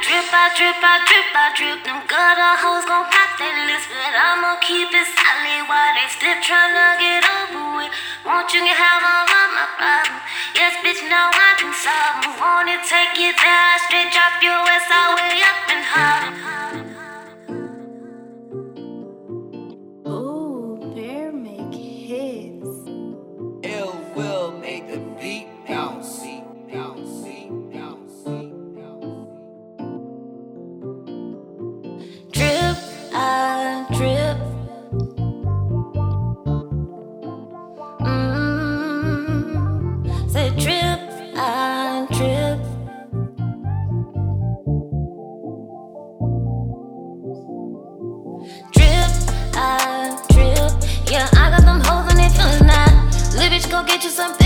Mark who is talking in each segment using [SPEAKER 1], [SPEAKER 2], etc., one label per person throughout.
[SPEAKER 1] drip, I drip, I drip, I drip. Them gutter hoes gon' pop that list, but I'ma keep it solid while they still tryna get over with. Want you can have all of my problem. Yes, bitch, now I can solve them. Wanna take it there, I straight drop your ass all way up in Harlem. Get you some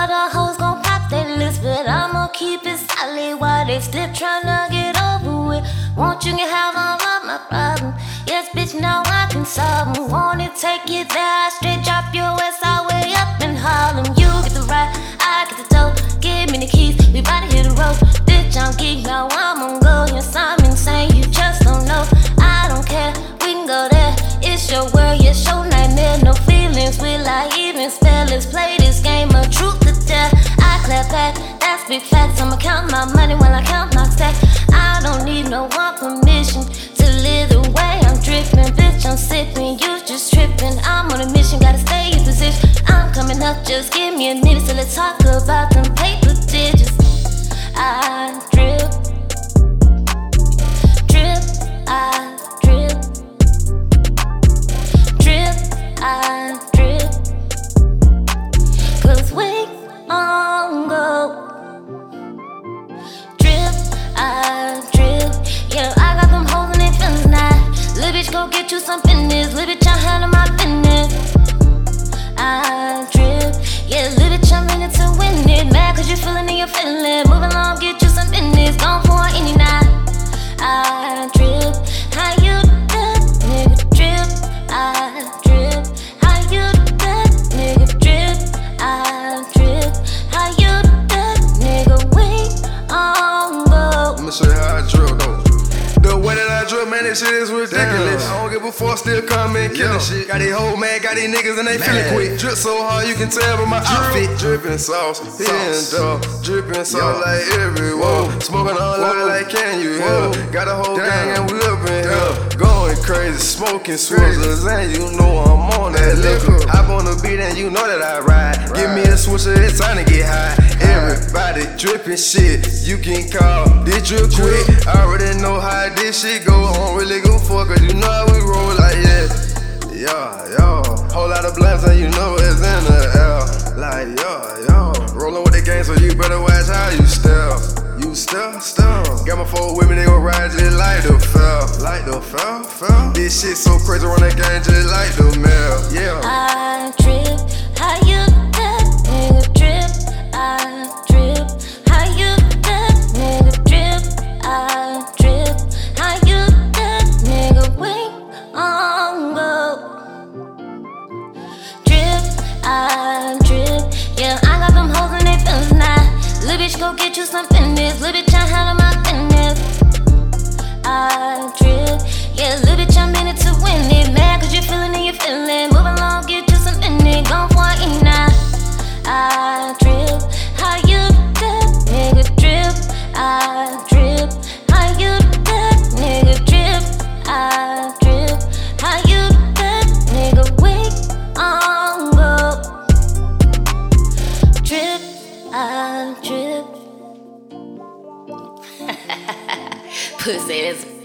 [SPEAKER 1] Them gutter hoes gon' pop that list, but I'ma keep it solid while they still tryna get over with. Want you can have all of my problem. Yes, bitch, now I can solve 'em. Wanna take it there, straight drop your ass all way up in Harlem. Let's play this game of truth or dare. I clap back, that's big facts. I'ma count my money while I count my stacks. I don't need no one permission go get you some business. Little bitch, I handle my business. I drip. Yeah, little bitch, I'm in it to win it. Mad cause you feelin' and you're feelin'. Move along, get you some business. Gone for any night. I drip. How you that nigga drip? I drip. How you that nigga drip? I drip. How you that nigga wait on go?
[SPEAKER 2] I'ma show you how I. The that man, this shit is ridiculous. I don't give a fuck, still come and kill this shit. Got these whole man, got these niggas and they feeling quick. Drip so hard, you can tell by my outfit. Dripping sauce, and dog. Dripping sauce like everywhere. Smoking all out like can you hear? Got a whole gang and we up in here. Going crazy, smoking swizzles, and you know I'm on that liquor. Hop on the beat and you know that I ride. Give me a switcher, it's time to get high. Everybody dripping shit, you can call this drip quick. I already know how this shit go. I don't really go for cause you know how we roll like yeah. Yeah, yo. Whole lot of blunts and you know it's in the air. Like yo, yo. Rolling with the gang, so you better watch how you step. You step, step. Got my four me, they gon' ride just like the fell. Like the fell, fell. This shit so crazy, run that gang just like the mail. Yeah.
[SPEAKER 1] I trip, How you bitch, go get you some business. Little drip.
[SPEAKER 3] Pussy ass